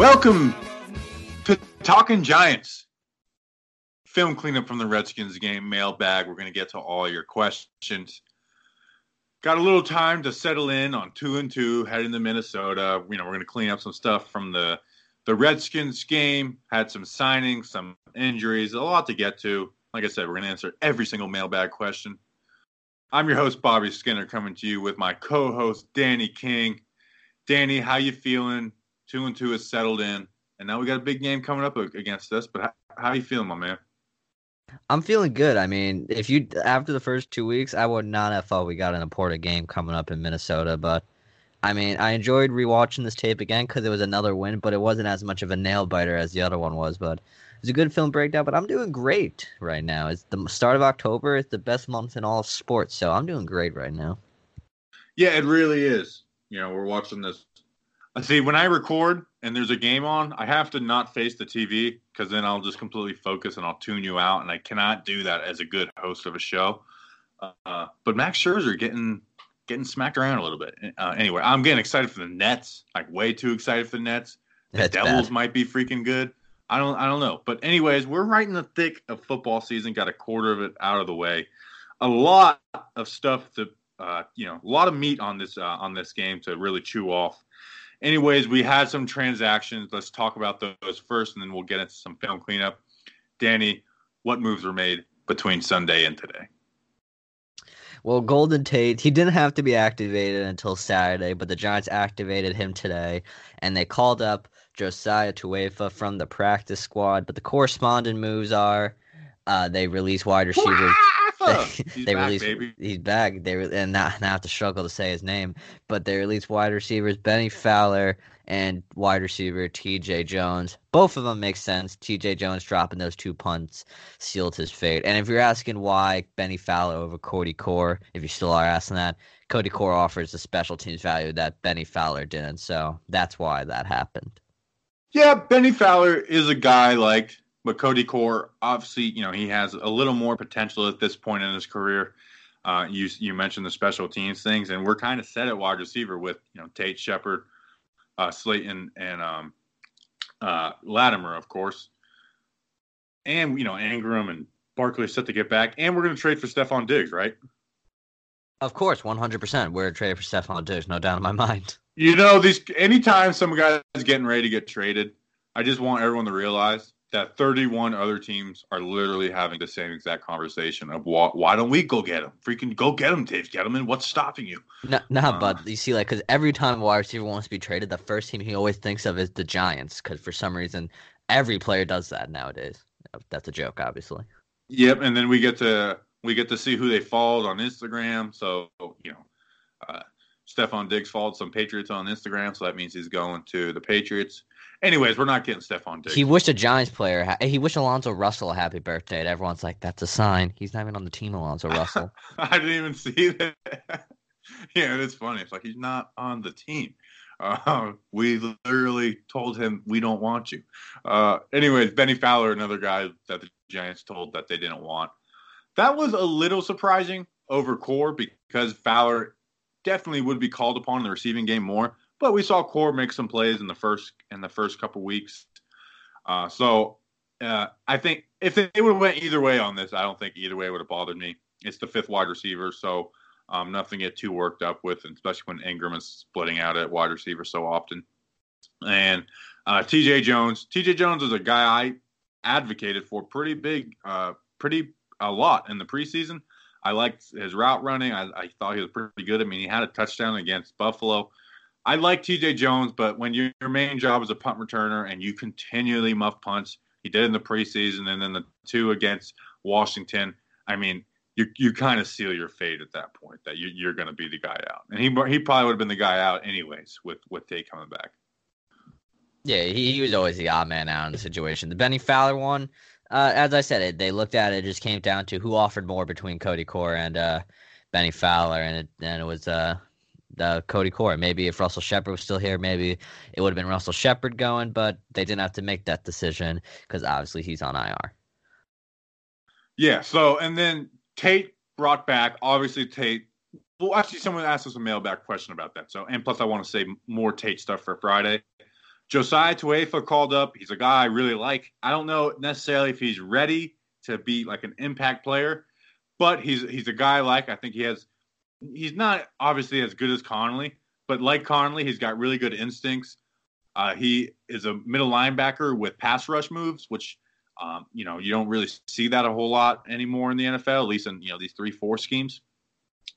Welcome to Talking Giants. Film cleanup from the Redskins game, mailbag. We're going to get to all your questions. Got a little time to settle in on two and two, heading to Minnesota. You know, we're going to clean up some stuff from the the Redskins game. Had some signings, some injuries, a lot to get to. Like I said, we're going to answer every single mailbag question. I'm your host Bobby Skinner, coming to you with my co-host Danny King. Danny, how you feeling? Two and two is settled in, and now we got a big game coming up against us. But how, how you feeling, my man? I'm feeling good. I mean, if you after the first two weeks, I would not have thought we got an important game coming up in Minnesota. But I mean, I enjoyed rewatching this tape again because it was another win, but it wasn't as much of a nail biter as the other one was. But it was a good film breakdown. But I'm doing great right now. It's the start of October. It's the best month in all sports, so I'm doing great right now. Yeah, it really is. You know, we're watching this. I see when I record and there's a game on, I have to not face the TV because then I'll just completely focus and I'll tune you out, and I cannot do that as a good host of a show. Uh, but Max Scherzer getting getting smacked around a little bit. Uh, anyway, I'm getting excited for the Nets, like way too excited for the Nets. The That's Devils bad. might be freaking good. I don't I don't know. But anyways, we're right in the thick of football season. Got a quarter of it out of the way. A lot of stuff to uh, you know, a lot of meat on this uh, on this game to really chew off. Anyways, we had some transactions. Let's talk about those first, and then we'll get into some film cleanup. Danny, what moves were made between Sunday and today? Well, Golden Tate, he didn't have to be activated until Saturday, but the Giants activated him today, and they called up Josiah Tauaefa from the practice squad. But the corresponding moves are uh, they release wide receivers. He's they back, released baby. he's back. They re- and now, now I have to struggle to say his name, but they released wide receivers Bennie Fowler and wide receiver T.J. Jones. Both of them make sense. T.J. Jones dropping those two punts sealed his fate. And if you're asking why Bennie Fowler over Cody Core, if you still are asking that, Cody Core offers the special teams value that Bennie Fowler didn't. So that's why that happened. Yeah, Bennie Fowler is a guy like, but Cody Core, obviously, you know, he has a little more potential at this point in his career. Uh, you you mentioned the special teams things, and we're kind of set at wide receiver with you know Tate Shepard, uh, Slayton, and um, uh, Latimer, of course, and you know Engram and Barkley set to get back, and we're going to trade for Stefon Diggs, right? Of course, 100%. We're trading for Stefon Diggs, no doubt in my mind. You know, these anytime some guy is getting ready to get traded, I just want everyone to realize that 31 other teams are literally having the same exact conversation of why, why don't we go get him? Freaking go get him, Dave Gettleman. What's stopping you? No, no, Uh. but you see, like, because every time a wide receiver wants to be traded, the first team he always thinks of is the Giants, because for some reason, every player does that nowadays. That's a joke, obviously. Yep, and then we get to we get to see who they followed on Instagram. So you know, uh, Stefon Diggs followed some Patriots on Instagram, so that means he's going to the Patriots. Anyways, we're not getting Stefon Diggs. He wished a Giants player. Ha- he wished Alonzo Russell a happy birthday, and everyone's like, "That's a sign." He's not even on the team, Alonzo Russell. I didn't even see that. yeah, it's funny. It's like he's not on the team. Uh, we literally told him we don't want you. Uh, anyways, Bennie Fowler, another guy that the Giants told that they didn't want. That was a little surprising over Core because Fowler definitely would be called upon in the receiving game more. But we saw Core make some plays in the first in the first couple weeks. Uh, so uh, I think if they would have went either way on this, I don't think either way would have bothered me. It's the fifth wide receiver, so um, nothing to get too worked up with, especially when Engram is splitting out at wide receiver so often. And uh, T.J. Jones, T.J. Jones is a guy I advocated for pretty big, uh, pretty a lot in the preseason. I liked his route running. I, I thought he was pretty good. I mean, he had a touchdown against Buffalo. I like TJ Jones, but when your, your main job is a punt returner and you continually muff punts, he did in the preseason and then the two against Washington. I mean, you you kind of seal your fate at that point that you, you're going to be the guy out, and he he probably would have been the guy out anyways with with Tate coming back. Yeah, he, he was always the odd man out in the situation. The Bennie Fowler one, uh, as I said, it they looked at it, it just came down to who offered more between Cody Core and uh, Bennie Fowler, and it and it was uh, the Cody Core. Maybe if Russell Shepard was still here, maybe it would have been Russell Shepard going, but they didn't have to make that decision because obviously he's on IR. Yeah. So and then Tate brought back. Obviously Tate. Well, actually, someone asked us a mailback question about that. So and plus, I want to say more Tate stuff for Friday. Josiah Tauaefa called up. He's a guy I really like. I don't know necessarily if he's ready to be like an impact player, but he's he's a guy like I think he has. He's not obviously as good as Connelly, but like Connelly, he's got really good instincts. Uh, he is a middle linebacker with pass rush moves, which um, you know you don't really see that a whole lot anymore in the NFL, at least in you know these three four schemes.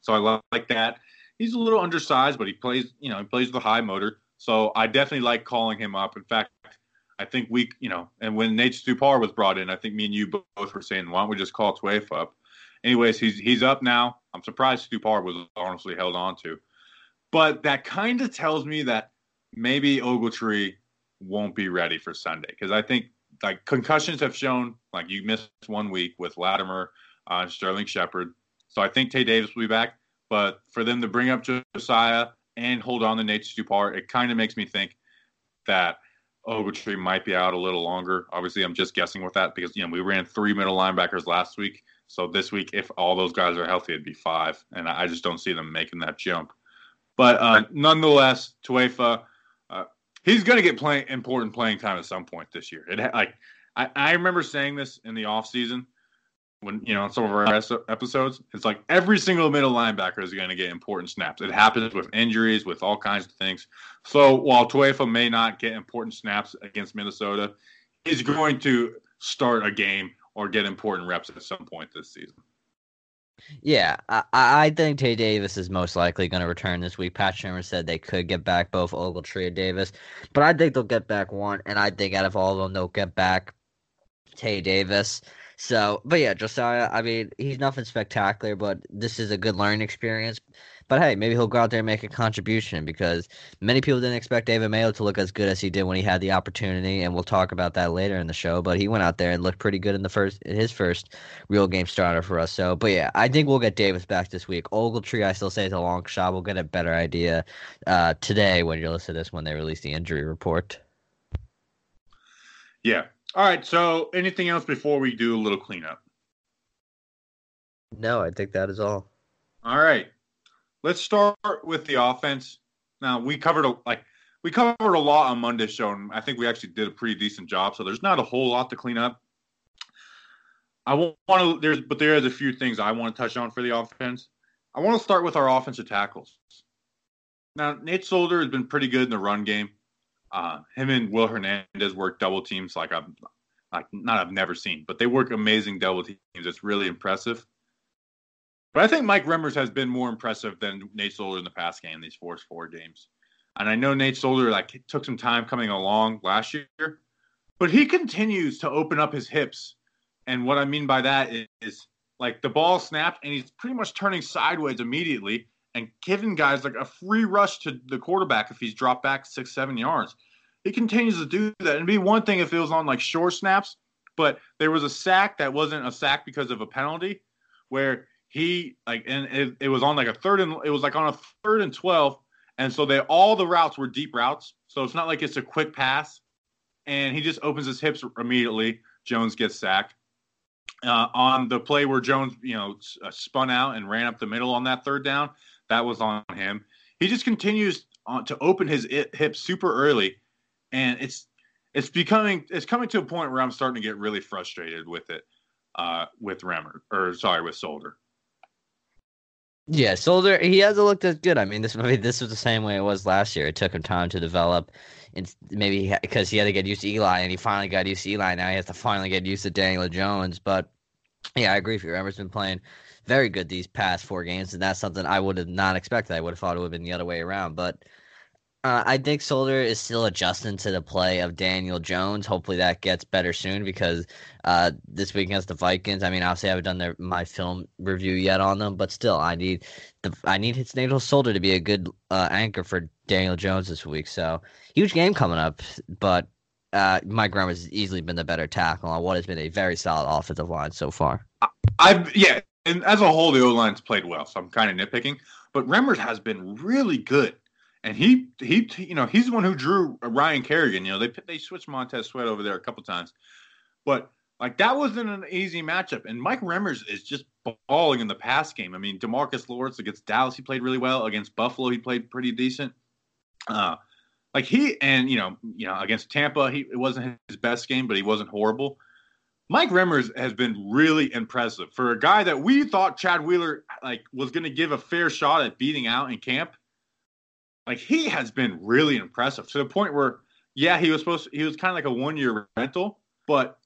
So I like that. He's a little undersized, but he plays you know he plays with a high motor. So I definitely like calling him up. In fact, I think we, you know, and when Nate Stupar was brought in, I think me and you both were saying, why don't we just call Twaif up? Anyways, he's he's up now. I'm surprised Stupar was honestly held on to. But that kind of tells me that maybe Ogletree won't be ready for Sunday because I think like concussions have shown like you missed one week with Latimer, uh, Sterling Shepard. So I think Tae Davis will be back. But for them to bring up Josiah and hold on to Nate Stupar, it kind of makes me think that Ogletree might be out a little longer. Obviously, I'm just guessing with that because you know we ran three middle linebackers last week. So this week, if all those guys are healthy, it'd be five, and I just don't see them making that jump. But uh, nonetheless, Tauaefa, uh, he's going to get playing important playing time at some point this year. It like I, I remember saying this in the off season when you know some of our episodes, it's like every single middle linebacker is going to get important snaps. It happens with injuries, with all kinds of things. So while Tauaefa may not get important snaps against Minnesota, he's going to start a game or get important reps at some point this season. Yeah, I, I think Tae Davis is most likely going to return this week. Pat Shurmur said they could get back both Ogletree and Davis, but I think they'll get back one, and I think out of all of them, they'll get back Tae Davis. So, but yeah, Josiah, I mean, he's nothing spectacular, but this is a good learning experience. But hey, maybe he'll go out there and make a contribution because many people didn't expect David Mayo to look as good as he did when he had the opportunity, and we'll talk about that later in the show. But he went out there and looked pretty good in the first in his first real game starter for us. So, but yeah, I think we'll get Davis back this week. Ogletree, I still say is a long shot. We'll get a better idea uh, today when you listen to this when they release the injury report. Yeah, all right. So, anything else before we do a little cleanup? No, I think that is all. All right. Let's start with the offense. Now, we covered a, like we covered a lot on Monday's show, and I think we actually did a pretty decent job. So, there's not a whole lot to clean up. I want to there's but there is a few things I want to touch on for the offense. I want to start with our offensive tackles. Now, Nate Solder has been pretty good in the run game. Uh, him and Will Hernandez work double teams like I've like not I've never seen, but they work amazing double teams. It's really impressive. But I think Mike Remmers has been more impressive than Nate Solder in the past game, these four four games. And I know Nate Solder like took some time coming along last year, but he continues to open up his hips. And what I mean by that is, is like the ball snapped and he's pretty much turning sideways immediately and giving guys like a free rush to the quarterback if he's dropped back six, seven yards. He continues to do that. And be one thing if it was on like short snaps, but there was a sack that wasn't a sack because of a penalty where he like and it, it was on like a third and it was like on a third and 12 and so they all the routes were deep routes so it's not like it's a quick pass and he just opens his hips immediately jones gets sacked uh, on the play where jones you know uh, spun out and ran up the middle on that third down that was on him. He just continues on to open his hips super early, and it's it's becoming it's coming to a point where I'm starting to get really frustrated with it, uh, with Remmer or sorry with Solder. Yeah, Solder he hasn't looked as good. I mean, this maybe this was the same way it was last year. It took him time to develop, and maybe because he had to get used to Eli, and he finally got used to Eli. Now he has to finally get used to Daniel Jones. But yeah, I agree with you. Remmer's been playing very good these past four games, and that's something I would have not expected. I would have thought it would have been the other way around, but uh, I think Solder is still adjusting to the play of Daniel Jones. Hopefully that gets better soon because uh, this week against the Vikings. I mean, obviously I haven't done their, my film review yet on them, but still, I need the I need his Daniel Solder to be a good uh, anchor for Daniel Jones this week. So huge game coming up, but uh, Mike Remmers has easily been the better tackle on what has been a very solid offensive line so far. I've yeah, and as a whole, the O line's played well, so I'm kind of nitpicking. But Remmers has been really good and he he you know he's the one who drew Ryan Kerrigan. You know they they switched Montez Sweat over there a couple times, but like that wasn't an easy matchup. And Mike Remmers is just balling in the pass game. I mean, DeMarcus Lawrence against Dallas, he played really well. Against Buffalo, he played pretty decent. Uh, like he and you know you know against Tampa, he it wasn't his best game, but he wasn't horrible. Mike Remmers has been really impressive for a guy that we thought Chad Wheeler like was going to give a fair shot at beating out in camp like he has been really impressive to the point where, yeah, he was supposed to, he was kind of like a one year rental, but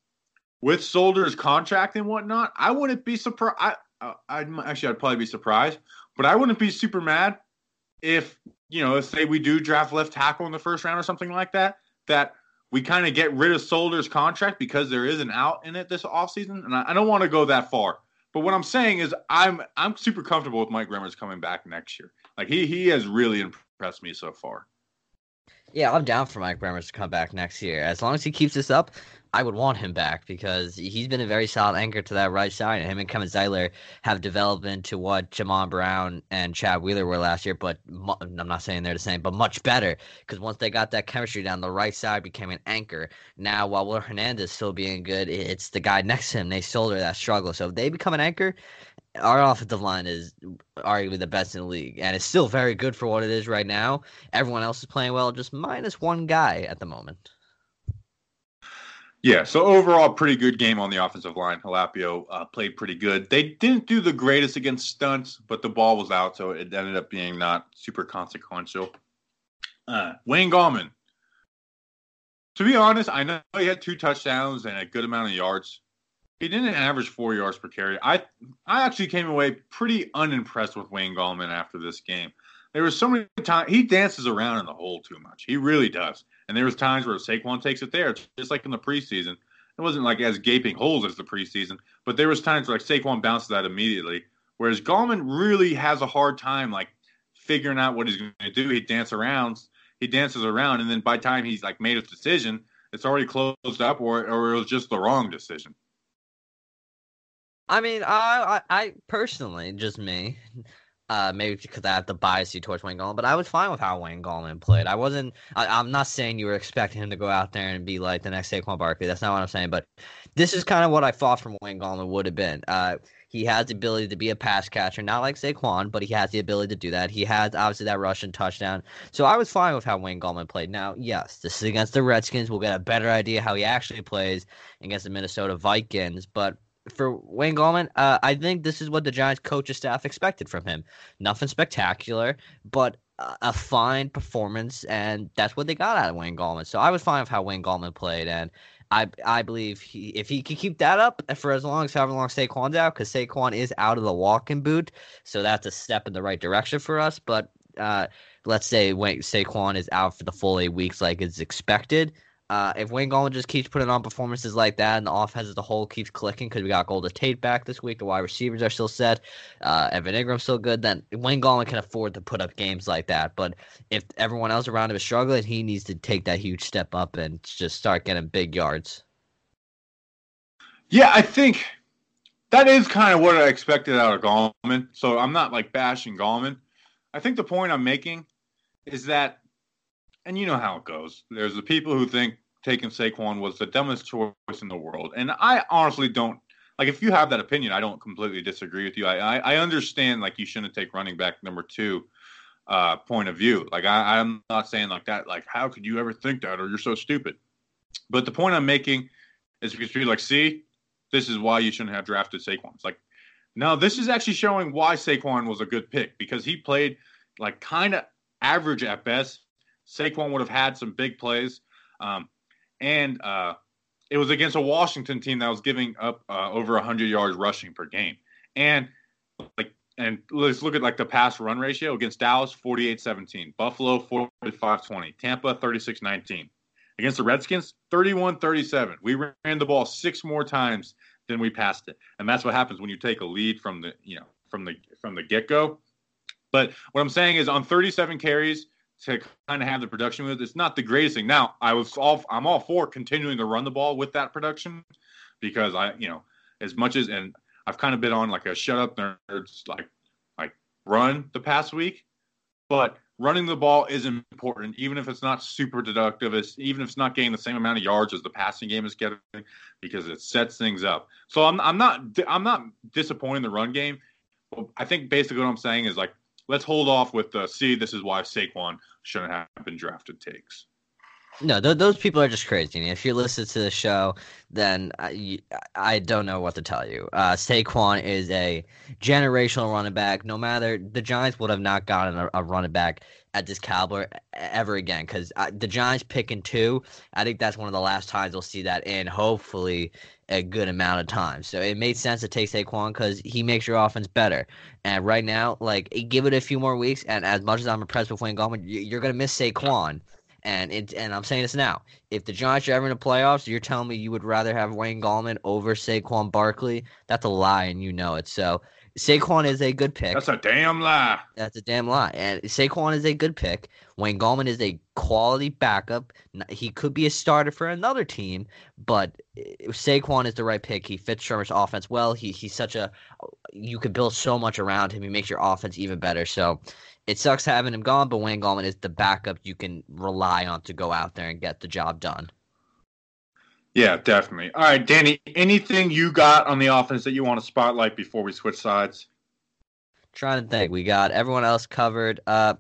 with Solder's contract and whatnot, I wouldn't be surprised. I, uh, I'd actually I'd probably be surprised, but I wouldn't be super mad if you know, say we do draft left tackle in the first round or something like that. That we kind of get rid of Solder's contract because there is an out in it this offseason. And I, I don't want to go that far. But what I'm saying is I'm I'm super comfortable with Mike Remmers coming back next year. Like he he has really impressed me so far. Yeah, I'm down for Mike Remmers to come back next year. As long as he keeps this up, I would want him back because he's been a very solid anchor to that right side. And him and Kevin Zeitler have developed into what Jamon Brown and Chad Wheeler were last year. But mu- I'm not saying they're the same, but much better because once they got that chemistry down, the right side became an anchor. Now, while Will Hernandez still being good, it's the guy next to him, Nate Solder, that struggle. So if they become an anchor, our offensive line is arguably the best in the league, and it's still very good for what it is right now. Everyone else is playing well, just minus one guy at the moment. Yeah, so overall, pretty good game on the offensive line. Halapio uh, played pretty good. They didn't do the greatest against stunts, but the ball was out, so it ended up being not super consequential. Uh, Wayne Gallman. To be honest, I know he had two touchdowns and a good amount of yards. He didn't average four yards per carry. I I actually came away pretty unimpressed with Wayne Gallman after this game. There was so many times he dances around in the hole too much. He really does. And there was times where Saquon takes it there, just like in the preseason. It wasn't like as gaping holes as the preseason, but there was times where like Saquon bounces that immediately. Whereas Gallman really has a hard time like figuring out what he's going to do. He dances around, he dances around, and then by the time he's like made his decision, it's already closed up, or or it was just the wrong decision. I mean, I, I, I personally, just me, uh, maybe because I have the bias you towards Wayne Gallman, but I was fine with how Wayne Gallman played. I wasn't. I, am not saying you were expecting him to go out there and be like the next Saquon Barkley. That's not what I'm saying. But this is kind of what I thought from Wayne Gallman would have been. Uh, he has the ability to be a pass catcher, not like Saquon, but he has the ability to do that. He has obviously that rushing touchdown. So I was fine with how Wayne Gallman played. Now, yes, this is against the Redskins. We'll get a better idea how he actually plays against the Minnesota Vikings, but for Wayne Gallman, uh, I think this is what the Giants coaching staff expected from him. Nothing spectacular, but a fine performance, and that's what they got out of Wayne Gallman. So I was fine with how Wayne Gallman played, and I I believe he if he can keep that up for as long as however long Saquon's out, because Saquon is out of the walking boot, so that's a step in the right direction for us. But uh, let's say Wayne Saquon is out for the full eight weeks, like is expected. Uh, if Wayne Gallman just keeps putting on performances like that and the offense as a whole keeps clicking because we got Golden Tate back this week, the wide receivers are still set, uh, Evan Engram's still good, then Wayne Gallman can afford to put up games like that. But if everyone else around him is struggling, he needs to take that huge step up and just start getting big yards. Yeah, I think that is kind of what I expected out of Gallman. So I'm not like bashing Gallman. I think the point I'm making is that and you know how it goes. There's the people who think taking Saquon was the dumbest choice in the world, and I honestly don't. Like, if you have that opinion, I don't completely disagree with you. I I, I understand like you shouldn't take running back number two uh, point of view. Like, I, I'm not saying like that. Like, how could you ever think that, or you're so stupid? But the point I'm making is because people like, see, this is why you shouldn't have drafted Saquon. It's like, no, this is actually showing why Saquon was a good pick because he played like kind of average at best Saquon would have had some big plays. Um, and uh, it was against a Washington team that was giving up uh, over 100 yards rushing per game. And like and let's look at like the pass run ratio against Dallas 48-17, Buffalo 45-20, Tampa 36-19. Against the Redskins 31-37. We ran the ball six more times than we passed it. And that's what happens when you take a lead from the, you know, from the from the get-go. But what I'm saying is on 37 carries to kind of have the production with it's not the greatest thing. Now, I was all I'm all for continuing to run the ball with that production because I, you know, as much as and I've kind of been on like a shut up nerds like like run the past week, but running the ball is important, even if it's not super deductive. It's, even if it's not getting the same amount of yards as the passing game is getting, because it sets things up. So I'm I'm not I'm not disappointed in the run game. I think basically what I'm saying is like let's hold off with the see. This is why Saquon shouldn't have been drafted takes. No, th- those people are just crazy. If you listen to the show, then I, I don't know what to tell you. Uh, Saquon is a generational running back. No matter the Giants would have not gotten a, a running back at this caliber ever again because the Giants picking two. I think that's one of the last times we'll see that in hopefully a good amount of time. So it made sense to take Saquon because he makes your offense better. And right now, like give it a few more weeks, and as much as I'm impressed with Wayne Gallman, you're gonna miss Saquon. And it, and I'm saying this now. If the Giants are ever in the playoffs, you're telling me you would rather have Wayne Gallman over Saquon Barkley? That's a lie, and you know it. So Saquon is a good pick. That's a damn lie. That's a damn lie. And Saquon is a good pick. Wayne Gallman is a quality backup. He could be a starter for another team, but eh, Saquon is the right pick. He fits Shurmur's offense well. He he's such a you could build so much around him. He makes your offense even better. So it sucks having him gone, but Wayne Gallman is the backup you can rely on to go out there and get the job done. Yeah, definitely. All right, Danny, anything you got on the offense that you want to spotlight before we switch sides? Trying to think. We got everyone else covered. Uh,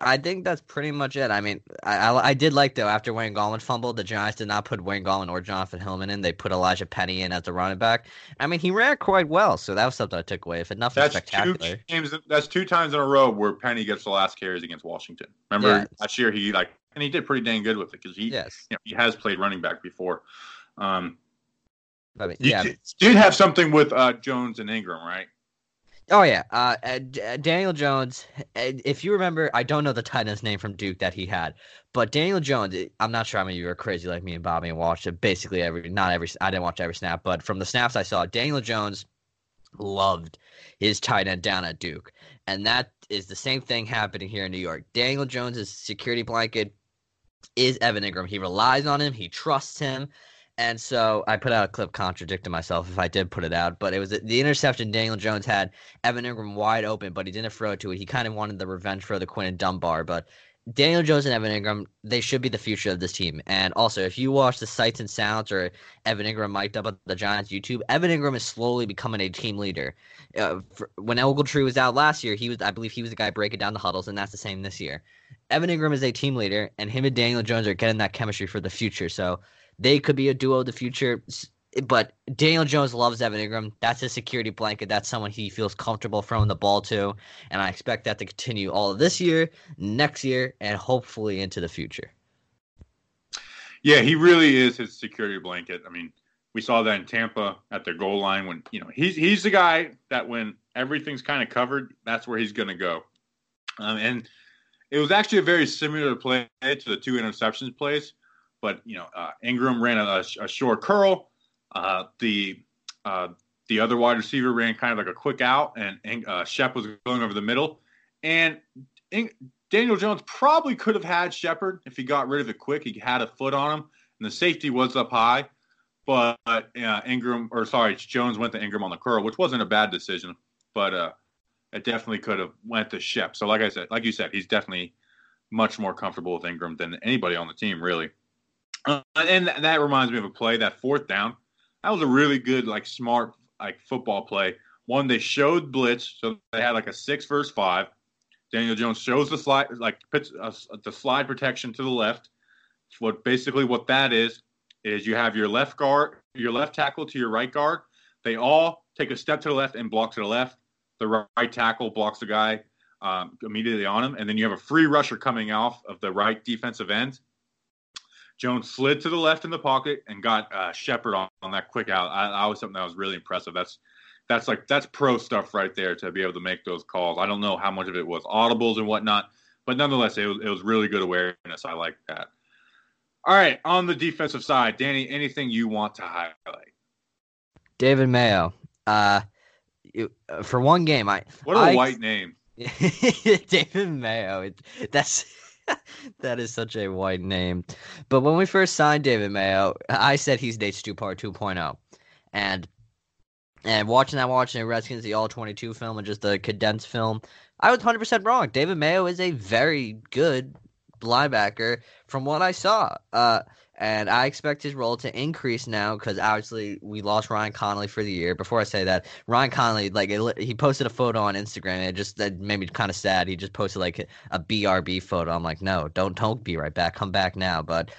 I think that's pretty much it. I mean, I, I, I, did like though after Wayne Gallman fumbled, the Giants did not put Wayne Gallman or Jonathan Hilliman in. They put Elijhaa Penny in as the running back. I mean, he ran quite well, so that was something I took away. If nothing that's spectacular, two games, that's two times in a row where Penny gets the last carries against Washington. Remember yes. last year he like and he did pretty dang good with it because he yes. you know, he has played running back before. Um, I mean, yeah, did have something with uh, Jones and Engram, right? Oh yeah, uh, uh, Daniel Jones. If you remember, I don't know the tight end's name from Duke that he had, but Daniel Jones. I'm not sure how many of you are crazy like me and Bobby and watched it basically every. Not every. I didn't watch every snap, but from the snaps I saw, Daniel Jones loved his tight end down at Duke, and that is the same thing happening here in New York. Daniel Jones' security blanket is Evan Engram. He relies on him. He trusts him. And so I put out a clip contradicting myself if I did put it out, but it was the interception Daniel Jones had Evan Engram wide open, but he didn't throw it to it. He kind of wanted the revenge for the Quinton Dunbar, but Daniel Jones and Evan Engram, they should be the future of this team. And also, if you watch the sights and sounds or Evan Engram mic'd up at the Giants YouTube, Evan Engram is slowly becoming a team leader. Uh, for, when Ogletree was out last year, he was, I believe, he was the guy breaking down the huddles, and that's the same this year. Evan Engram is a team leader, and him and Daniel Jones are getting that chemistry for the future. So they could be a duo of the future. But Daniel Jones loves Evan Engram. That's a security blanket. That's someone he feels comfortable throwing the ball to. And I expect that to continue all of this year, next year, and hopefully into the future. Yeah, he really is his security blanket. I mean, we saw that in Tampa at their goal line when, you know, he's he's the guy that when everything's kind of covered, that's where he's going to go. Um, and it was actually a very similar play to the two interceptions plays but you know, uh, Engram ran a, a short curl. Uh, the uh, the other wide receiver ran kind of like a quick out, and, uh, Shep was going over the middle. And in, Daniel Jones probably could have had Shepard if he got rid of it quick. He had a foot on him, and the safety was up high. But uh, Engram, or sorry, Jones went to Engram on the curl, which wasn't a bad decision, but uh, it definitely could have went to Shep. So, like I said, like you said, he's definitely much more comfortable with Engram than anybody on the team, really. Uh, and that reminds me of a play that fourth down. That was a really good, like smart, like football play. One they showed blitz, so they had like a six versus five. Daniel Jones shows the slide, like puts uh, the slide protection to the left. What basically what that is is you have your left guard, your left tackle to your right guard. They all take a step to the left and block to the left. The right tackle blocks the guy um, immediately on him, and then you have a free rusher coming off of the right defensive end Jones slid to the left in the pocket and got uh, Shepard on, on that quick out. I, I was something that was really impressive. That's that's like that's pro stuff right there to be able to make those calls. I don't know how much of it was audibles and whatnot, but nonetheless, it was it was really good awareness. I like that. All right, on the defensive side, Danny, anything you want to highlight? David Mayo. Uh, uh, for one game, I what a I, white name, David Mayo. It, that's that is such a white name. But when we first signed David Mayo, I said he's Nate Stupar 2.0, and and watching that, watching the Redskins, the All 22 film and just the condensed film, I was 100% wrong. David Mayo is a very good linebacker from what I saw. Uh, and I expect his role to increase now because obviously we lost Ryan Connelly for the year. Before I say that, Ryan Connelly, like it, he posted a photo on Instagram, and it just that made me kind of sad. He just posted like a BRB photo. I'm like, no, don't don't be right back, come back now. But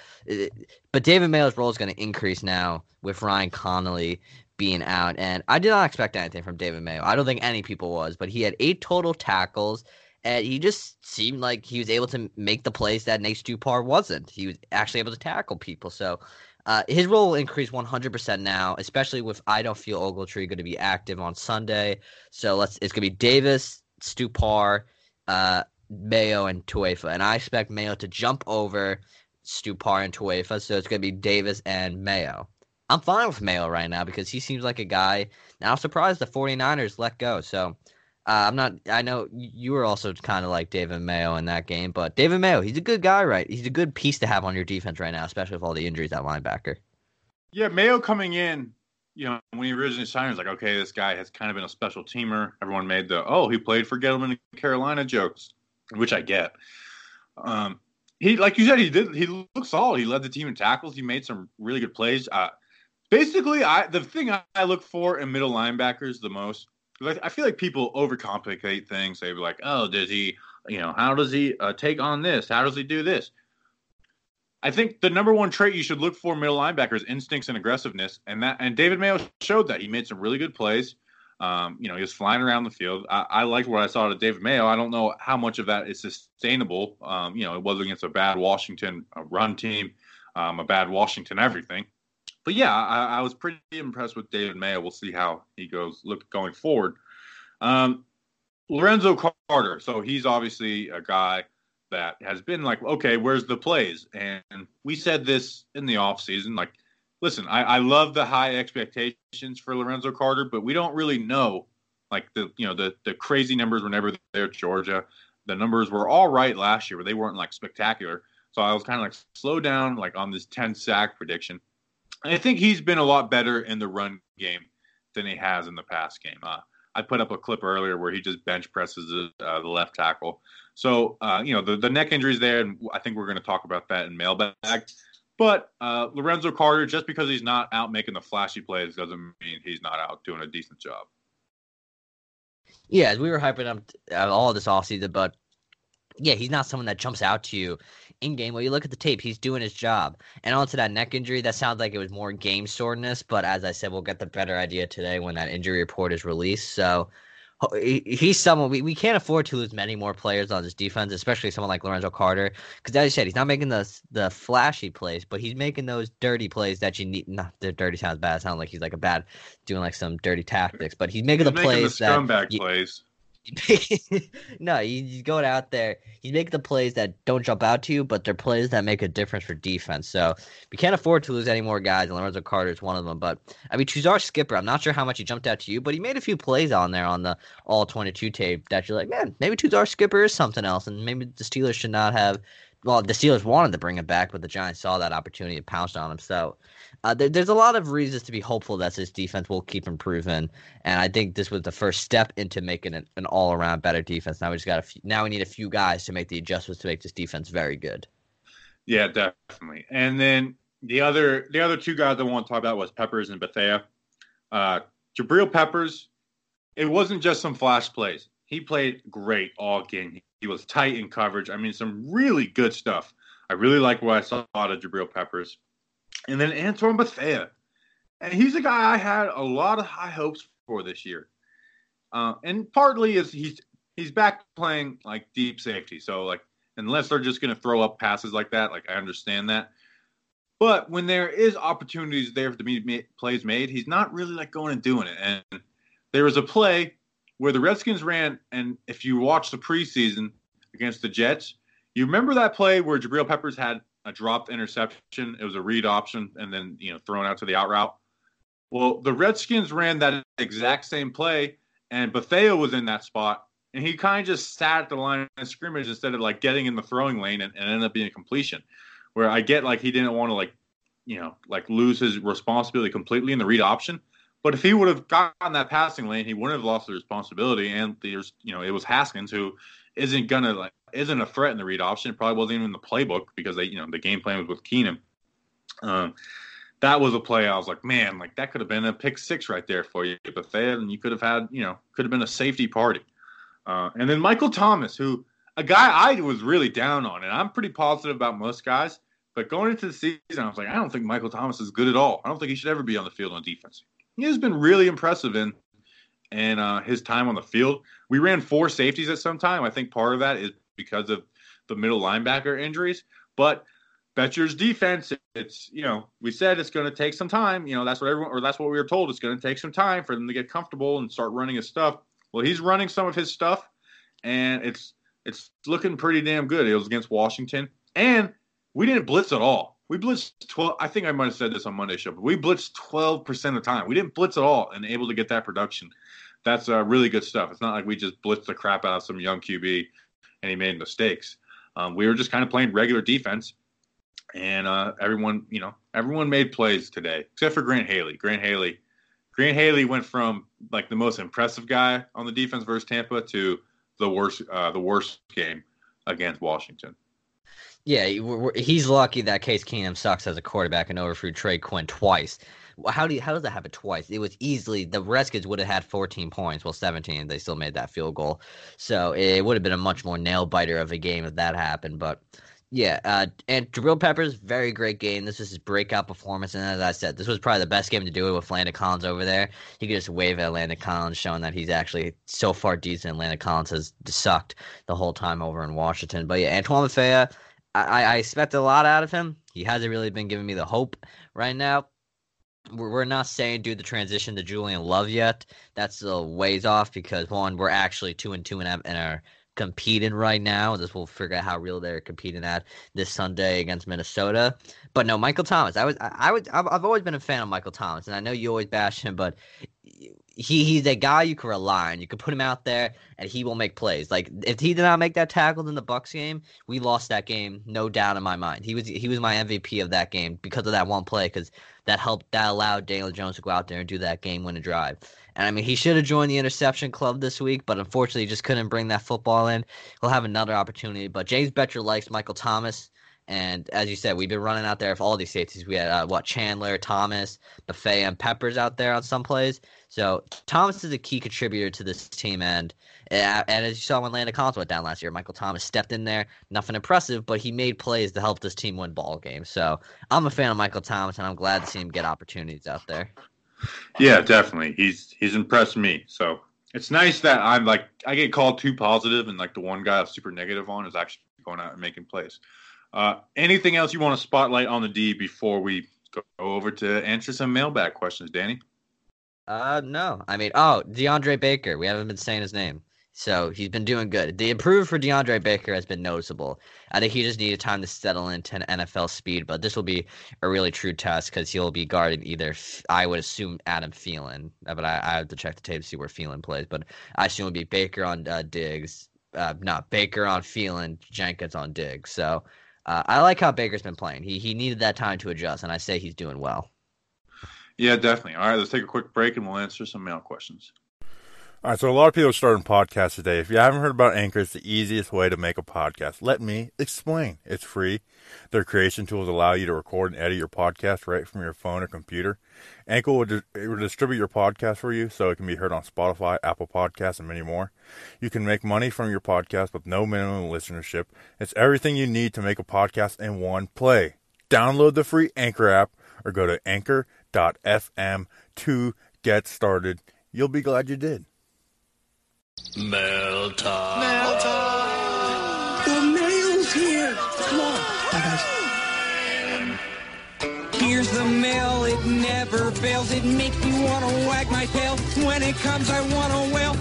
but David Mayo's role is going to increase now with Ryan Connelly being out, and I did not expect anything from David Mayo. I don't think any people was, but he had eight total tackles and he just seemed like he was able to make the plays that Nate Stupar wasn't. He was actually able to tackle people. So uh, his role will increase 100% now, especially with I don't feel Ogletree going to be active on Sunday. So let's it's going to be Davis, Stupar, uh, Mayo, and Tauaefa. And I expect Mayo to jump over Stupar and Tauaefa. So it's going to be Davis and Mayo. I'm fine with Mayo right now because he seems like a guy. Now I'm surprised the 49ers let go. So uh, I'm not. I know you were also kind of like David Mayo in that game, but David Mayo, he's a good guy, right? He's a good piece to have on your defense right now, especially with all the injuries at linebacker. Yeah, Mayo coming in, you know, when he originally signed, was like, okay, this guy has kind of been a special teamer. Everyone made the oh, he played for Gettleman in Carolina jokes, which I get. Um, he, like you said, he did. He looked solid. He led the team in tackles. He made some really good plays. Uh, basically, I the thing I look for in middle linebackers the most I feel like people overcomplicate things. They be like, "Oh, does he? You know, how does he uh, take on this? How does he do this?" I think the number one trait you should look for middle linebackers instincts and aggressiveness, and that and David Mayo showed that he made some really good plays. Um, you know, he was flying around the field. I, I liked what I saw of David Mayo. I don't know how much of that is sustainable. Um, you know, it was against a bad Washington run team, um, a bad Washington everything but yeah, I, I, was pretty impressed with David Mayo. We'll see how he goes look going forward. Um, Lorenzo Carter, so he's obviously a guy that has been like, okay, where's the plays? And we said this in the offseason, like, listen, I, I love the high expectations for Lorenzo Carter, but we don't really know like the you know the the crazy numbers were never there Georgia. The numbers were all right last year, but they weren't like spectacular. So I was kind of like slow down like on this 10 sack prediction. I think he's been a lot better in the run game than he has in the pass game. Uh, I put up a clip earlier where he just bench presses the, uh, the left tackle. So, uh, you know, the, the neck injury's there, and I think we're going to talk about that in mailbag. But uh, Lorenzo Carter, just because he's not out making the flashy plays, doesn't mean he's not out doing a decent job. Yeah, we were hyping up uh, all this offseason, but yeah, he's not someone that jumps out to you in game. Well, you look at the tape, he's doing his job. And onto that neck injury, that sounds like it was more game soreness. But as I said, we'll get the better idea today when that injury report is released. So he's someone we, we can't afford to lose many more players on this defense, especially someone like Lorenzo Carter. Because as you said, he's not making the the flashy plays, but he's making those dirty plays that you need. Not the dirty sounds bad. It sounds like he's like a bad doing like some dirty tactics, but he's making he's the making plays the scumbag that you, plays. no, he's going out there. He's making the plays that don't jump out to you, but they're plays that make a difference for defense. So we can't afford to lose any more guys, and Lorenzo Carter is one of them. But I mean, Tuzar Skipper, I'm not sure how much he jumped out to you, but he made a few plays on there on the all 22 tape that you're like, man, maybe Tuzar Skipper is something else, and maybe the Steelers should not have. Well, the Steelers wanted to bring him back, but the Giants saw that opportunity and pounced on him. So uh, there, there's a lot of reasons to be hopeful that this defense will keep improving, and I think this was the first step into making an all around better defense. Now we just got a few, now we need a few guys to make the adjustments to make this defense very good. Yeah, definitely. And then the other the other two guys I want to talk about was Peppers and Bethea. Uh, Jabrill Peppers, it wasn't just some flash plays. He played great all game. He was tight in coverage. I mean, some really good stuff. I really like what I saw out of Jabrill Peppers. And then Antoine Bethea. And he's a guy I had a lot of high hopes for this year. Uh, and partly is he's he's back playing like deep safety. So like unless they're just going to throw up passes like that, like I understand that. But when there is opportunities there to be plays made, he's not really like going and doing it. And there was a play where the Redskins ran, and if you watch the preseason against the Jets, you remember that play where Jabrill Peppers had a dropped interception. It was a read option, and then you know thrown out to the out route. Well, the Redskins ran that exact same play, and Bethea was in that spot, and he kind of just sat at the line of scrimmage instead of like getting in the throwing lane and, and ended up being a completion. Where I get like he didn't want to like, you know, like lose his responsibility completely in the read option. But if he would have gotten that passing lane, he wouldn't have lost the responsibility. And there's, you know, it was Haskins who isn't gonna like isn't a threat in the read option. Probably wasn't even in the playbook because they, you know, the game plan was with Keenum. Um, that was a play I was like, man, like that could have been a pick six right there for you, but and you could have had, you know, could have been a safety party. Uh, and then Michael Thomas, who a guy I was really down on, and I'm pretty positive about most guys. But going into the season, I was like, I don't think Michael Thomas is good at all. I don't think he should ever be on the field on defense. He has been really impressive in and uh, his time on the field. We ran four safeties at some time. I think part of that is because of the middle linebacker injuries. But Bettcher's defense, it's you know, we said it's going to take some time. You know, that's what everyone or that's what we were told. It's going to take some time for them to get comfortable and start running his stuff. Well, he's running some of his stuff, and it's it's looking pretty damn good. It was against Washington, and we didn't blitz at all. We blitzed 12. I think I might have said this on Monday show, but we blitzed 12% of the time. We didn't blitz at all and able to get that production. That's uh, really good stuff. It's not like we just blitzed the crap out of some young QB and he made mistakes. Um, we were just kind of playing regular defense, and uh, everyone, you know, everyone made plays today except for Grant Haley. Grant Haley, Grant Haley went from like the most impressive guy on the defense versus Tampa to the worst, uh, the worst game against Washington. Yeah, he's lucky that Case Keenum sucks as a quarterback and overthrew Trey Quinn twice. How do you, how does that happen twice? It was easily the Redskins would have had 14 points, well 17. They still made that field goal, so it would have been a much more nail biter of a game if that happened. But yeah, uh, and Jabrill Peppers, very great game. This was his breakout performance, and as I said, this was probably the best game to do it with Landon Collins over there. He could just wave at Landon Collins, showing that he's actually so far decent. Landon Collins has sucked the whole time over in Washington. But yeah, Antoine Bethea, I, I expect a lot out of him. He hasn't really been giving me the hope right now. We're, we're not saying do the transition to Julian Love yet. That's a ways off because one, we're actually two and two and, and are competing right now. This will figure out how real they're competing at this Sunday against Minnesota. But no, Michael Thomas. I was I, I would I've, I've always been a fan of Michael Thomas, and I know you always bash him, but he he's a guy you can rely on. You can put him out there and he will make plays. Like if he did not make that tackle in the Bucks game, we lost that game, no doubt in my mind. He was he was my MVP of that game because of that one play because that helped that allowed Daniel Jones to go out there and do that game winning drive. And I mean he should have joined the interception club this week, but unfortunately he just couldn't bring that football in. He'll have another opportunity. But James Bettcher likes Michael Thomas. And as you said, we've been running out there for all these safeties. We had uh, what Chandler, Thomas, Buffet, and Peppers out there on some plays. So Thomas is a key contributor to this team, and and as you saw when Landon Collins went down last year, Michael Thomas stepped in there. Nothing impressive, but he made plays to help this team win ball games. So I'm a fan of Michael Thomas, and I'm glad to see him get opportunities out there. Yeah, definitely. He's he's impressed me. So it's nice that I'm like I get called too positive, and like the one guy I'm super negative on is actually going out and making plays. Uh, anything else you want to spotlight on the D before we go over to answer some mailbag questions, Danny? Uh, no. I mean, oh, DeAndre Baker. We haven't been saying his name. So he's been doing good. The improvement for DeAndre Baker has been noticeable. I think he just needed time to settle into an NFL speed, but this will be a really true test because he'll be guarding either, I would assume, Adam Thielen. Uh, but I, I, have to check the tape to see where Thielen plays. But I assume it'll be Baker on uh, Diggs, uh, not Baker on Thielen, Jenkins on Diggs. So uh, I like how Baker's been playing. He he needed that time to adjust, and I say he's doing well. Yeah, definitely. All right, let's take a quick break and we'll answer some mail questions. All right, so a lot of people are starting podcasts today. If you haven't heard about Anchor, it's the easiest way to make a podcast. Let me explain. It's free. Their creation tools allow you to record and edit your podcast right from your phone or computer. Anchor will, di- will distribute your podcast for you so it can be heard on Spotify, Apple Podcasts, and many more. You can make money from your podcast with no minimum listenership. It's everything you need to make a podcast in one play. Download the free Anchor app or go to anchor.fm to get started. You'll be glad you did. Mail time. Mail time. The mail's here. Come on. Bye, guys. Here's the mail, it never fails, it makes me want to wag my tail. When it comes, I want to wail.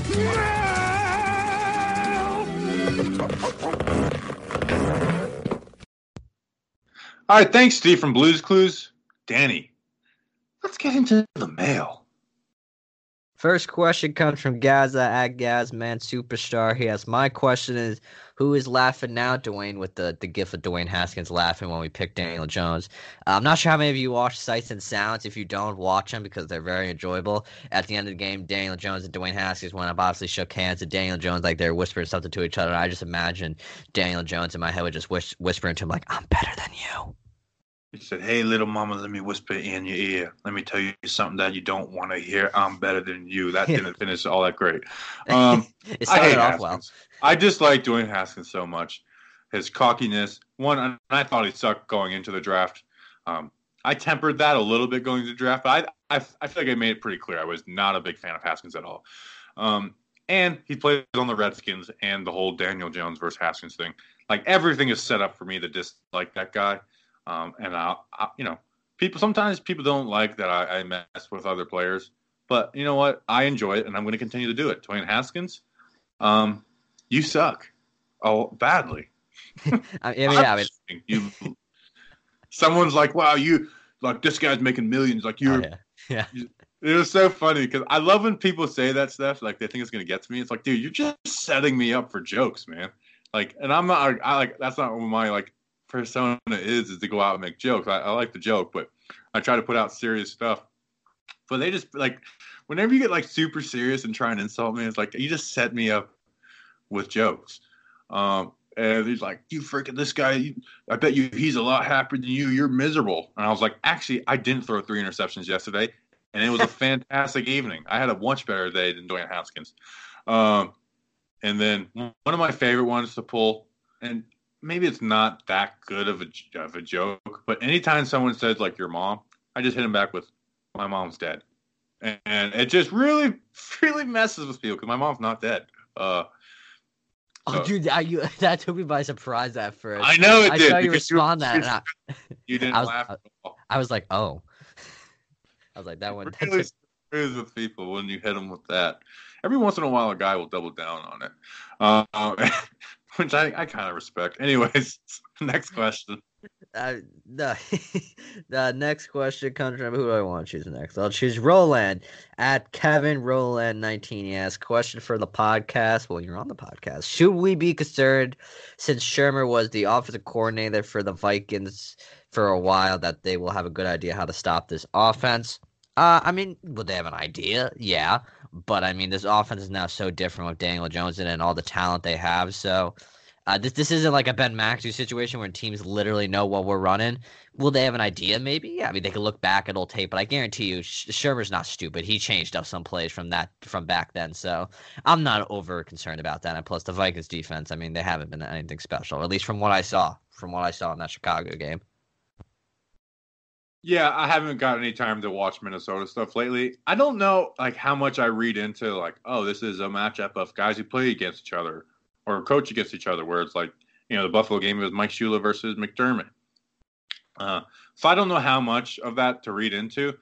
All right, thanks, Steve from Blues Clues. Danny, let's get into the mail. First question comes from Gaza at Gazman Superstar. He asks, My question is, who is laughing now, Dwayne, with the, the gif of Dwayne Haskins laughing when we picked Daniel Jones? Uh, I'm not sure how many of you watch Sights and Sounds. If you don't, watch them because they're very enjoyable. At the end of the game, Daniel Jones and Dwayne Haskins went up, obviously shook hands, and Daniel Jones, like, they're whispering something to each other. I just imagine Daniel Jones in my head would just wish, whispering to him, like, I'm better than you. He said, Hey, little mama, let me whisper in your ear. Let me tell you something that you don't want to hear. I'm better than you. That didn't finish all that great. Um, it I hate started off Haskins. well. I dislike Dwayne Haskins so much. His cockiness. One, and I thought he sucked going into the draft. Um, I tempered that a little bit going into the draft, but I, I, I feel like I made it pretty clear I was not a big fan of Haskins at all. Um, and he plays on the Redskins and the whole Daniel Jones versus Haskins thing. Like everything is set up for me to dislike that guy. Um, and I, I, you know, people sometimes people don't like that I, I mess with other players, but you know what? I enjoy it, and I'm going to continue to do it. Dwayne Haskins, um, you suck. Oh, badly. I mean, yeah, I mean, you. Someone's like, "Wow, you like this guy's making millions. Like oh, you're." yeah. It was so funny because I love when people say that stuff. Like they think it's gonna get to me. It's like, dude, you're just setting me up for jokes, man. Like, and I'm not. I like that's not my like persona is. Is to go out and make jokes. I, I like the joke, but I try to put out serious stuff. But they just like whenever you get like super serious and try and insult me, it's like you just set me up with jokes. Um, and he's like, "You freaking this guy! You, I bet you he's a lot happier than you. You're miserable." And I was like, "Actually, I didn't throw three interceptions yesterday, and it was a fantastic evening. I had a much better day than Dwayne Haskins." Um, and then one of my favorite ones to pull, and maybe it's not that good of a of a joke, but anytime someone says like your mom, I just hit him back with, "My mom's dead," and, and it just really really messes with people because my mom's not dead. Uh, Oh, dude, I, you, that took me by surprise at first. I know it I did. saw you respond that, and I, You didn't I was- laugh at all. I was like, oh. I was like, that one. that really screws with people when you hit them with that. Every once in a while, a guy will double down on it, uh, which I, I kind of respect. Anyways, next question. Uh, the, the next question comes from who do I want to choose next? I'll choose Roland at Kevin Roland nineteen. He asks question for the podcast. Well, you're on the podcast. Should we be concerned since Shurmur was the offensive coordinator for the Vikings for a while that they will have a good idea how to stop this offense? Uh, I mean, will they have an idea? Yeah, but I mean, this offense is now so different with Daniel Jones and all the talent they have. So. Uh, this this isn't like a Ben McAdoo situation where teams literally know what we're running. Will they have an idea? Maybe. Yeah. I mean, they could look back at old tape, but I guarantee you, Sh- Shurmur's not stupid. He changed up some plays from that from back then, so I'm not over concerned about that. And plus, the Vikings defense. I mean, they haven't been anything special, at least from what I saw. From what I saw in that Chicago game. Yeah, I haven't got any time to watch Minnesota stuff lately. I don't know like how much I read into like, oh, this is a matchup of guys who play against each other or coach against each other, where it's like, you know, the Buffalo game was Mike Shula versus McDermott. Uh, so I don't know how much of that to read into,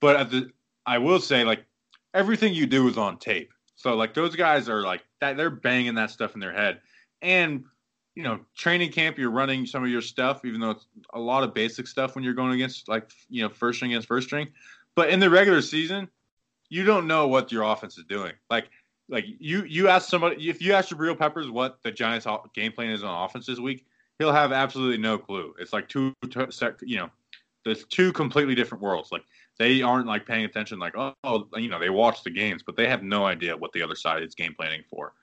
but the, I will say like everything you do is on tape. So like those guys are like that, they're banging that stuff in their head, and you know, training camp, you're running some of your stuff, even though it's a lot of basic stuff when you're going against like you know first string against first string. But in the regular season, you don't know what your offense is doing. Like like you you ask somebody if you ask Jabrill Peppers what the Giants' game plan is on offense this week, he'll have absolutely no clue. It's like two you know, there's two completely different worlds. Like they aren't like paying attention. Like oh you know they watch the games, but they have no idea what the other side is game planning for.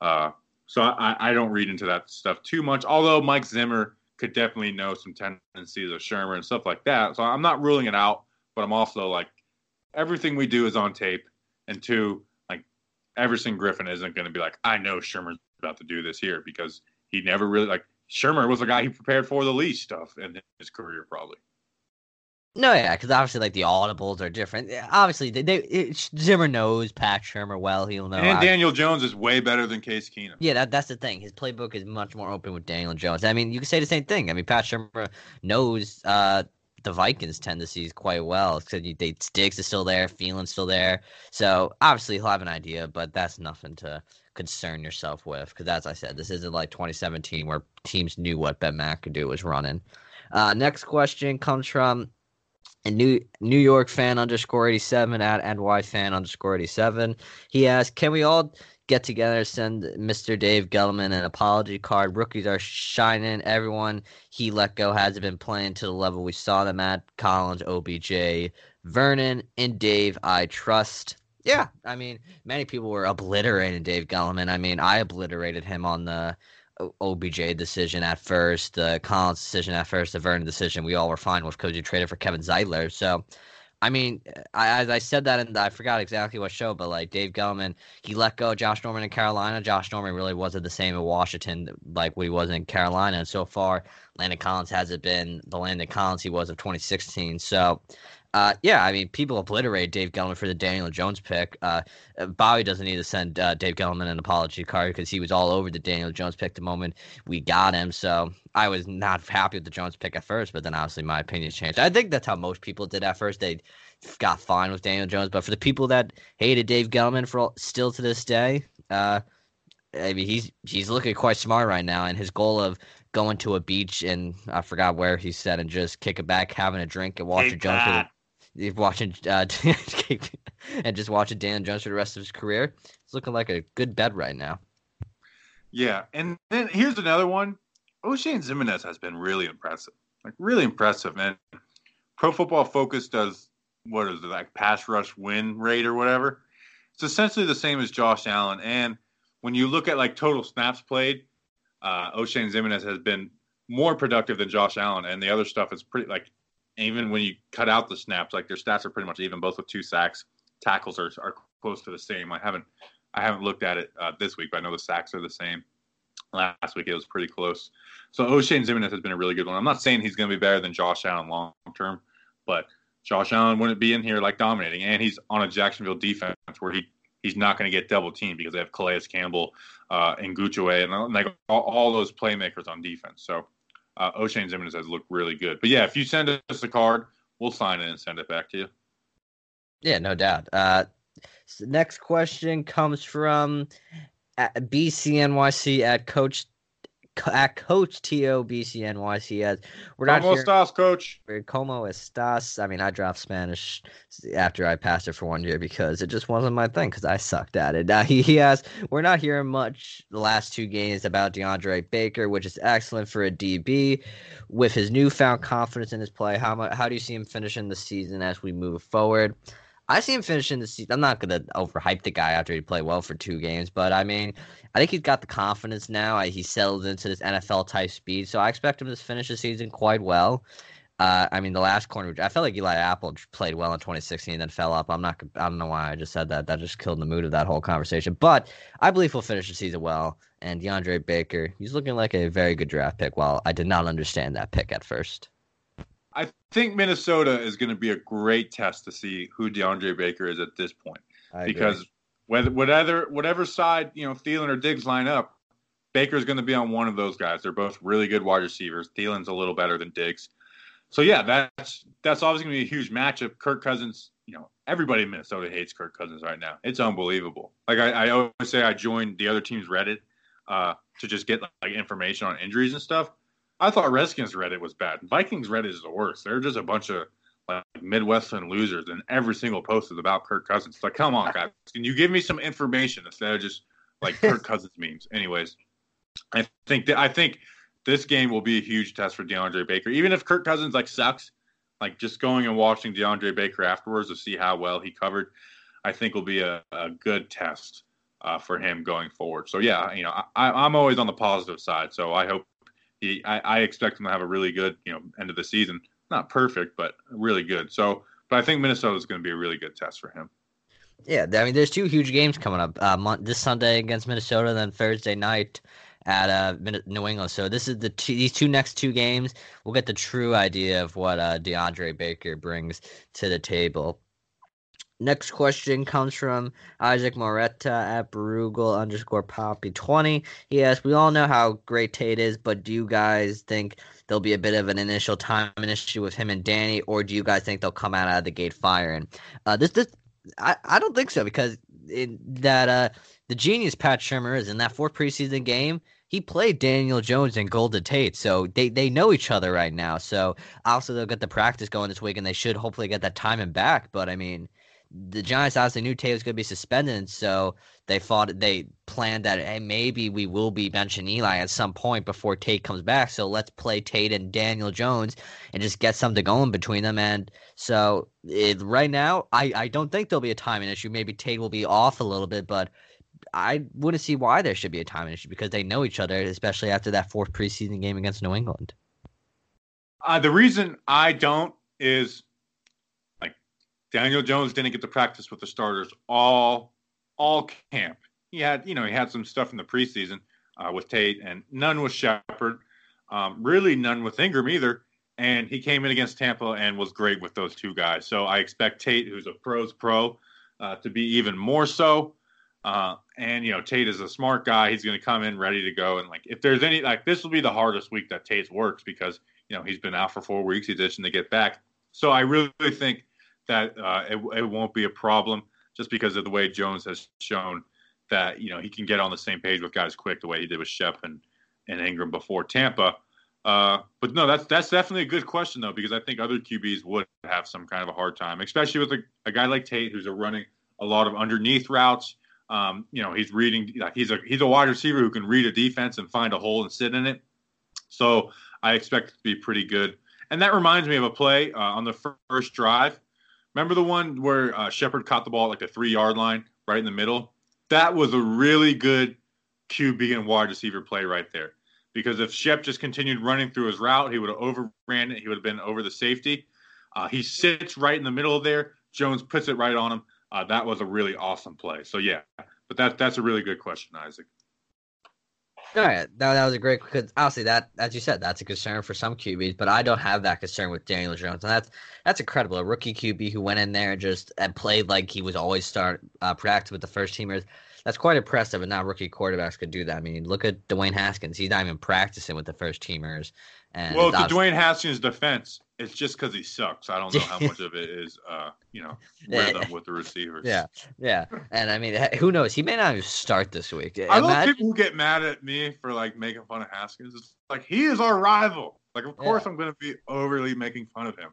Uh, so I, I don't read into that stuff too much. Although Mike Zimmer could definitely know some tendencies of Shurmur and stuff like that. So I'm not ruling it out, but I'm also like everything we do is on tape. And two, like Everson Griffen isn't going to be like, I know Shurmur's about to do this here because he never really like Shurmur was the guy he prepared for the least stuff in his career probably. No, yeah, because obviously, like the audibles are different. Obviously, they, they it, Zimmer knows Pat Shurmur well. He'll know. and Daniel Jones is way better than Case Keenum. Yeah, that, that's the thing. His playbook is much more open with Daniel Jones. I mean, you can say the same thing. I mean, Pat Shurmur knows uh, the Vikings tendencies quite well because they Diggs is still there, Thielen's still there. So obviously he'll have an idea, but that's nothing to concern yourself with because, as I said, this isn't like 2017 where teams knew what Ben McAdoo was running. Uh, next question comes from a New New York fan underscore 87 at NY fan underscore 87. He asked, "Can we all get together, send Mr. Dave Gettleman an apology card. Rookies are shining. Everyone he let go hasn't been playing to the level we saw them at. Collins, OBJ, Vernon, and Dave, I trust. Yeah, I mean, many people were obliterating Dave Gettleman. I mean, I obliterated him on the OBJ decision at first, the Collins decision at first, the Vernon decision. We all were fine with because you traded for Kevin Zeitler. So I mean, I, as I said that, and I forgot exactly what show, but like Dave Gettleman, he let go Josh Norman in Carolina. Josh Norman really wasn't the same in Washington like what he was in Carolina. And so far, Landon Collins hasn't been the Landon Collins he was of 2016. So uh, yeah, I mean, people obliterate Dave Gettleman for the Daniel Jones pick. Uh, Bobby doesn't need to send uh, Dave Gettleman an apology card because he was all over the Daniel Jones pick the moment we got him. So I was not happy with the Jones pick at first, but then obviously my opinions changed. I think that's how most people did at first. They got fine with Daniel Jones, but for the people that hated Dave Gettleman for still to this day, uh, I mean, he's he's looking quite smart right now, and his goal of going to a beach and I forgot where he said and just kick it back, having a drink and watching Jones watching uh, and just watching Dan Jones for the rest of his career. It's looking like a good bet right now. Yeah, and then here's another one. Oshane Ximines has been really impressive, like really impressive, And Pro Football Focus does what is it like pass rush win rate or whatever. It's essentially the same as Josh Allen, and when you look at like total snaps played, uh, Oshane Ximines has been more productive than Josh Allen, and the other stuff is pretty like even when you cut out the snaps, like their stats are pretty much even, both with two sacks. Tackles are, are close to the same. I haven't I haven't looked at it uh, this week, but I know the sacks are the same. Last week it was pretty close. So Oshane Ximines has been a really good one. I'm not saying he's going to be better than Josh Allen long term, but Josh Allen wouldn't be in here like dominating, and he's on a Jacksonville defense where he he's not going to get double teamed because they have Calais Campbell uh, and Ngakoue and like all, all, those playmakers on defense. So uh, Oshane Ximines has looked really good. But yeah, if you send us a card, we'll sign it and send it back to you. Yeah, no doubt. Uh, so next question comes from BCNYC at Coach at Coach T O B C N Y C S. We're not Como estás, Coach? Como estás? I mean, I dropped Spanish after I passed it for one year because it just wasn't my thing because I sucked at it. Now he, he has. We're not hearing much the last two games about DeAndre Baker, which is excellent for a DB. With his newfound confidence in his play, how how do you see him finishing the season as we move forward? I see him finishing the season. I'm not going to overhype the guy after he played well for two games, but I mean, I think he's got the confidence now. He settled into this NFL type speed, so I expect him to finish the season quite well. Uh, I mean, the last corner, I felt like Eli Apple played well in 2016, and then fell up. I'm not, I don't know why I just said that. That just killed the mood of that whole conversation. But I believe he'll finish the season well. And DeAndre Baker, he's looking like a very good draft pick. While I did not understand that pick at first. I think Minnesota is going to be a great test to see who DeAndre Baker is at this point. I because agree. whether whatever whatever side you know Thielen or Diggs line up, Baker is going to be on one of those guys. They're both really good wide receivers. Thielen's a little better than Diggs. So yeah, that's that's obviously going to be a huge matchup. Kirk Cousins, you know, everybody in Minnesota hates Kirk Cousins right now. It's unbelievable. Like I, I always say, I joined the other team's Reddit uh, to just get like information on injuries and stuff. I thought Redskins Reddit was bad. Vikings Reddit is the worst. They're just a bunch of like Midwestern losers, and every single post is about Kirk Cousins. Like, come on, guys, can you give me some information instead of just like Kirk Cousins memes? Anyways, I think that I think this game will be a huge test for DeAndre Baker. Even if Kirk Cousins like sucks, like just going and watching DeAndre Baker afterwards to see how well he covered, I think will be a, a good test uh, for him going forward. So yeah, you know, I, I'm always on the positive side. So I hope he, I, I expect him to have a really good, you know, end of the season. Not perfect, but really good. So, but I think Minnesota is going to be a really good test for him. Yeah, I mean, there's two huge games coming up. Uh, this Sunday against Minnesota, then Thursday night at uh, New England. So this is the two, these two next two games. We'll get the true idea of what uh, DeAndre Baker brings to the table. Next question comes from Isaac Moretta at Brugal underscore Poppy twenty. He asks, "We all know how great Tate is, but do you guys think there'll be a bit of an initial time issue with him and Danny, or do you guys think they'll come out of the gate firing?" Uh, this, this, I, I don't think so because in that uh, the genius Pat Shurmur is in that fourth preseason game. He played Daniel Jones and Golden Tate, so they, they know each other right now. So also they'll get the practice going this week, and they should hopefully get that timing back. But I mean, the Giants obviously knew Tate was going to be suspended, so they thought they planned that hey maybe we will be benching Eli at some point before Tate comes back. So let's play Tate and Daniel Jones and just get something going between them. And so it, right now, I I don't think there'll be a timing issue. Maybe Tate will be off a little bit, but I wouldn't see why there should be a timing issue because they know each other, especially after that fourth preseason game against New England. Uh, the reason I don't is Daniel Jones didn't get to practice with the starters all all camp. He had, you know, he had some stuff in the preseason uh, with Tate, and none with Shepard. Um, really, none with Engram either. And he came in against Tampa and was great with those two guys. So I expect Tate, who's a pros pro, uh, to be even more so. Uh, and you know, Tate is a smart guy. He's going to come in ready to go. And like, if there's any, like, this will be the hardest week that Tate works because you know he's been out for four weeks. He's itching to get back. So I really think that uh, it, it won't be a problem just because of the way Jones has shown that you know he can get on the same page with guys quick the way he did with Shep and, and Engram before Tampa. Uh, but no, that's that's definitely a good question though because I think other QBs would have some kind of a hard time, especially with a, a guy like Tate who's a running a lot of underneath routes. Um, you know, he's reading like he's a he's a wide receiver who can read a defense and find a hole and sit in it. So I expect it to be pretty good. And that reminds me of a play uh, on the first drive. Remember the one where uh, Shepard caught the ball at like the three yard line, right in the middle? That was a really good QB and wide receiver play right there. Because if Shep just continued running through his route, he would have overran it. He would have been over the safety. Uh, he sits right in the middle of there. Jones puts it right on him. Uh, that was a really awesome play. So yeah, but that that's a really good question, Isaac. All right, that, that was a great because obviously that, as you said, that's a concern for some QBs, but I don't have that concern with Daniel Jones, and that's that's incredible. A rookie QB who went in there and just and played like he was always start uh, practice with the first teamers. That's quite impressive, and not rookie quarterbacks could do that. I mean, look at Dwayne Haskins; he's not even practicing with the first teamers. And well, to Dwayne Haskins' defense, it's just because he sucks. I don't know how much of it is, uh, you know, rhythm with the receivers. Yeah, yeah, and I mean, who knows? He may not even start this week. I Imagine... love people who get mad at me for like making fun of Haskins. It's like he is our rival. Like, of course, yeah. I'm going to be overly making fun of him.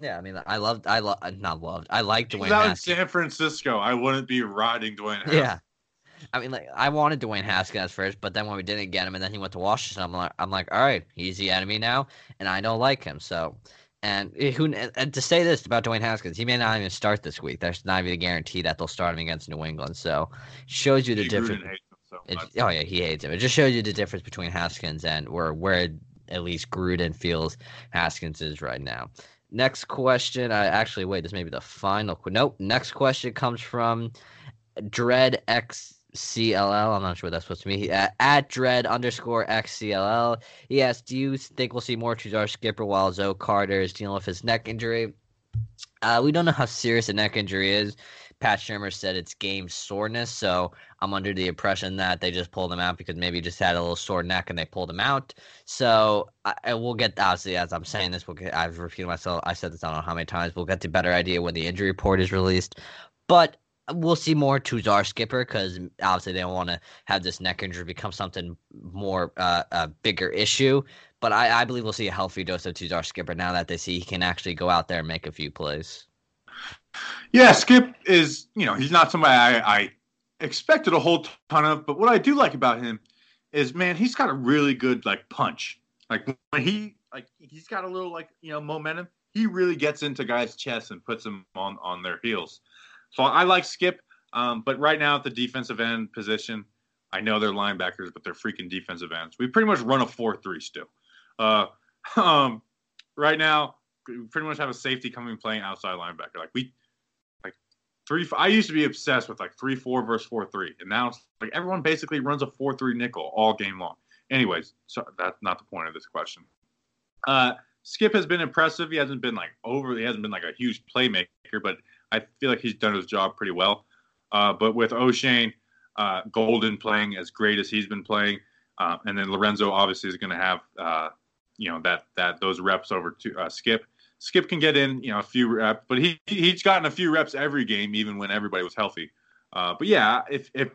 Yeah, I mean, I loved, I love, not loved, I like Dwayne. Out Haskins. in San Francisco. I wouldn't be riding Dwayne. Haskins. Yeah, I mean, like I wanted Dwayne Haskins first, but then when we didn't get him, and then he went to Washington, I'm like, I'm like, all right, he's the enemy now, and I don't like him. So, and eh, who and to say this about Dwayne Haskins, he may not even start this week. There's not even a guarantee that they'll start him against New England. So, shows you the difference. So oh yeah, he hates him. It just shows you the difference between Haskins and where where at least Gruden feels Haskins is right now. Next question. I actually wait. This may be the final. Nope. Next question comes from Dread X CLL. I'm not sure what that's supposed to mean. Uh, at dread underscore XCLL. He asked, Do you think we'll see more Tuzar Skipper while Zoe Carter is dealing with his neck injury? Uh, we don't know how serious a neck injury is. Pat Shurmur said it's game soreness, so I'm under the impression that they just pulled him out because maybe he just had a little sore neck and they pulled him out. So I, I will get obviously as I'm saying this, we'll get, I've repeated myself. I said this I don't know how many times. We'll get the better idea when the injury report is released. But we'll see more Tuzar Skipper because obviously they don't want to have this neck injury become something more uh, a bigger issue. But I, I believe we'll see a healthy dose of Tuzar Skipper now that they see he can actually go out there and make a few plays. Yeah, Skip is you know he's not somebody I, I expected a whole ton of, but what I do like about him is man he's got a really good like punch. Like when he like he's got a little like you know momentum. He really gets into guys' chests and puts them on on their heels. So I like Skip, um, but right now at the defensive end position, I know they're linebackers, but they're freaking defensive ends. We pretty much run a four-three still. Uh, um, right now, we pretty much have a safety coming playing outside linebacker. Like we, like three. I used to be obsessed with like three four versus four three, and now like everyone basically runs a four three nickel all game long. Anyways, so that's not the point of this question. Uh, Skip has been impressive. He hasn't been like over. He hasn't been like a huge playmaker, but I feel like he's done his job pretty well. Uh, but with Oshane, uh, Golden playing as great as he's been playing, uh, and then Lorenzo obviously is going to have uh, you know that that those reps over to uh, Skip. Skip can get in you know a few reps, but he he's gotten a few reps every game, even when everybody was healthy. Uh, but yeah, if if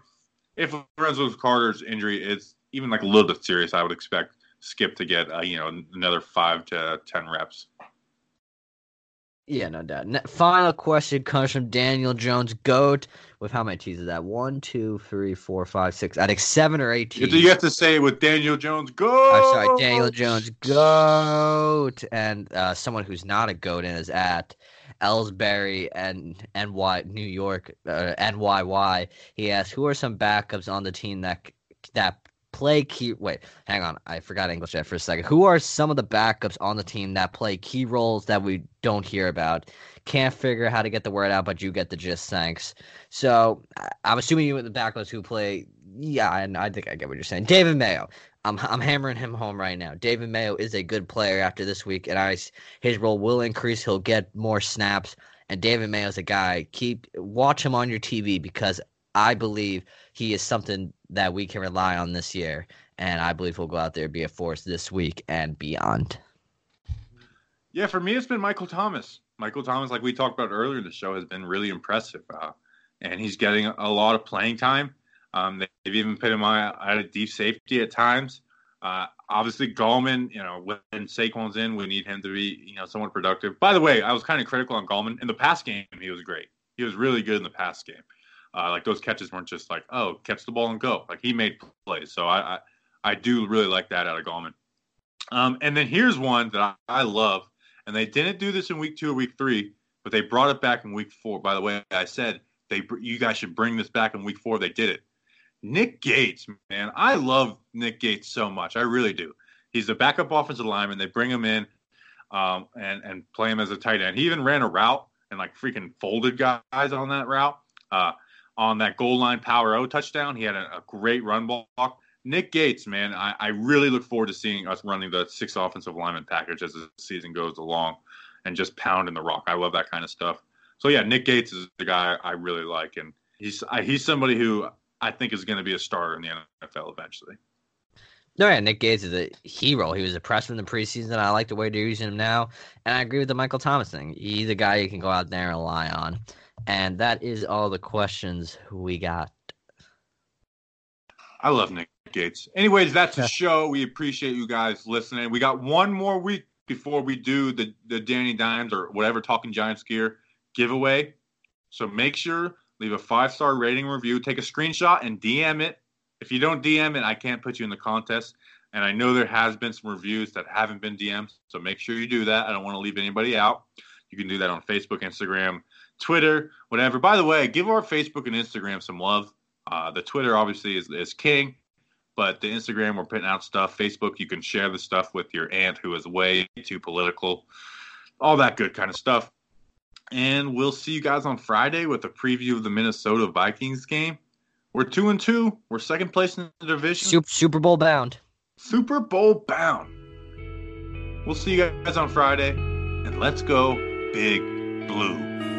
if Lorenzo Carter's injury is even like a little bit serious, I would expect Skip to get you know another five to ten reps. Yeah, no doubt. Final question comes from Daniel Jones Goat. With how many T's is that? One, two, three, four, five, six. I think seven or eight T's. You have to say it with Daniel Jones Goat. Oh, sorry, Daniel Jones Goat, and uh, someone who's not a goat and is at Ellsbury and NY New York uh, NYY. He asked, "Who are some backups on the team that that play key. Wait, hang on. I forgot English there for a second. Who are some of the backups on the team that play key roles that we don't hear about? Can't figure how to get the word out, but you get the gist. Thanks. So I'm assuming you the backups who play. Yeah, and I think I get what you're saying. David Mayo. I'm I'm hammering him home right now. David Mayo is a good player after this week, and I his role will increase. He'll get more snaps. And David Mayo's a guy. Keep watch him on your TV because I believe he is something that we can rely on this year, and I believe he'll go out there and be a force this week and beyond. Yeah, for me, it's been Michael Thomas. Michael Thomas, like we talked about earlier in the show, has been really impressive, uh, and he's getting a lot of playing time. Um, they've even put him at a deep safety at times. Uh, obviously, Gallman, you know, when Saquon's in, we need him to be, you know, somewhat productive. By the way, I was kind of critical on Gallman in the past game. He was great. He was really good in the past game. Uh, like those catches weren't just like, oh, catch the ball and go. Like he made plays. So I I, I do really like that out of Gallman. Um, and then here's one that I, I love, and they didn't do this in week two or week three, but they brought it back in week four. By the way, I said they you guys should bring this back in week four. They did it. Nick Gates, man, I love Nick Gates so much. I really do. He's the backup offensive lineman. They bring him in um, and and play him as a tight end. He even ran a route and like freaking folded guys on that route. Uh, on that goal line power O touchdown. He had a, a great run block. Nick Gates, man, I, I, really look forward to seeing us running the six offensive lineman package as the season goes along and just pounding the rock. I love that kind of stuff. So yeah, Nick Gates is the guy I really like, and he's I, he's somebody who I think is going to be a starter in the NFL eventually. No, yeah, Nick Gates is a hero. He was impressive in the preseason. I like the way they're using him now, and I agree with the Michael Thomas thing. He's a guy you can go out there and rely on. And that is all the questions we got. I love Nick Gates. Anyways, that's the show. We appreciate you guys listening. We got one more week before we do the, the Danny Dimes or whatever Talking Giants gear giveaway. So make sure leave a five star rating review, take a screenshot and DM it. If you don't DM it, I can't put you in the contest. And I know there has been some reviews that haven't been DMs, so make sure you do that. I don't want to leave anybody out. You can do that on Facebook, Instagram, Twitter, whatever. By the way, give our Facebook and Instagram some love. Uh, the Twitter obviously is, is king, but the Instagram we're putting out stuff. Facebook, you can share the stuff with your aunt who is way too political, all that good kind of stuff. And we'll see you guys on Friday with a preview of the Minnesota Vikings game. We're two and two. We're second place in the division. Super, Super Bowl bound. Super Bowl bound. We'll see you guys on Friday, and let's go big blue.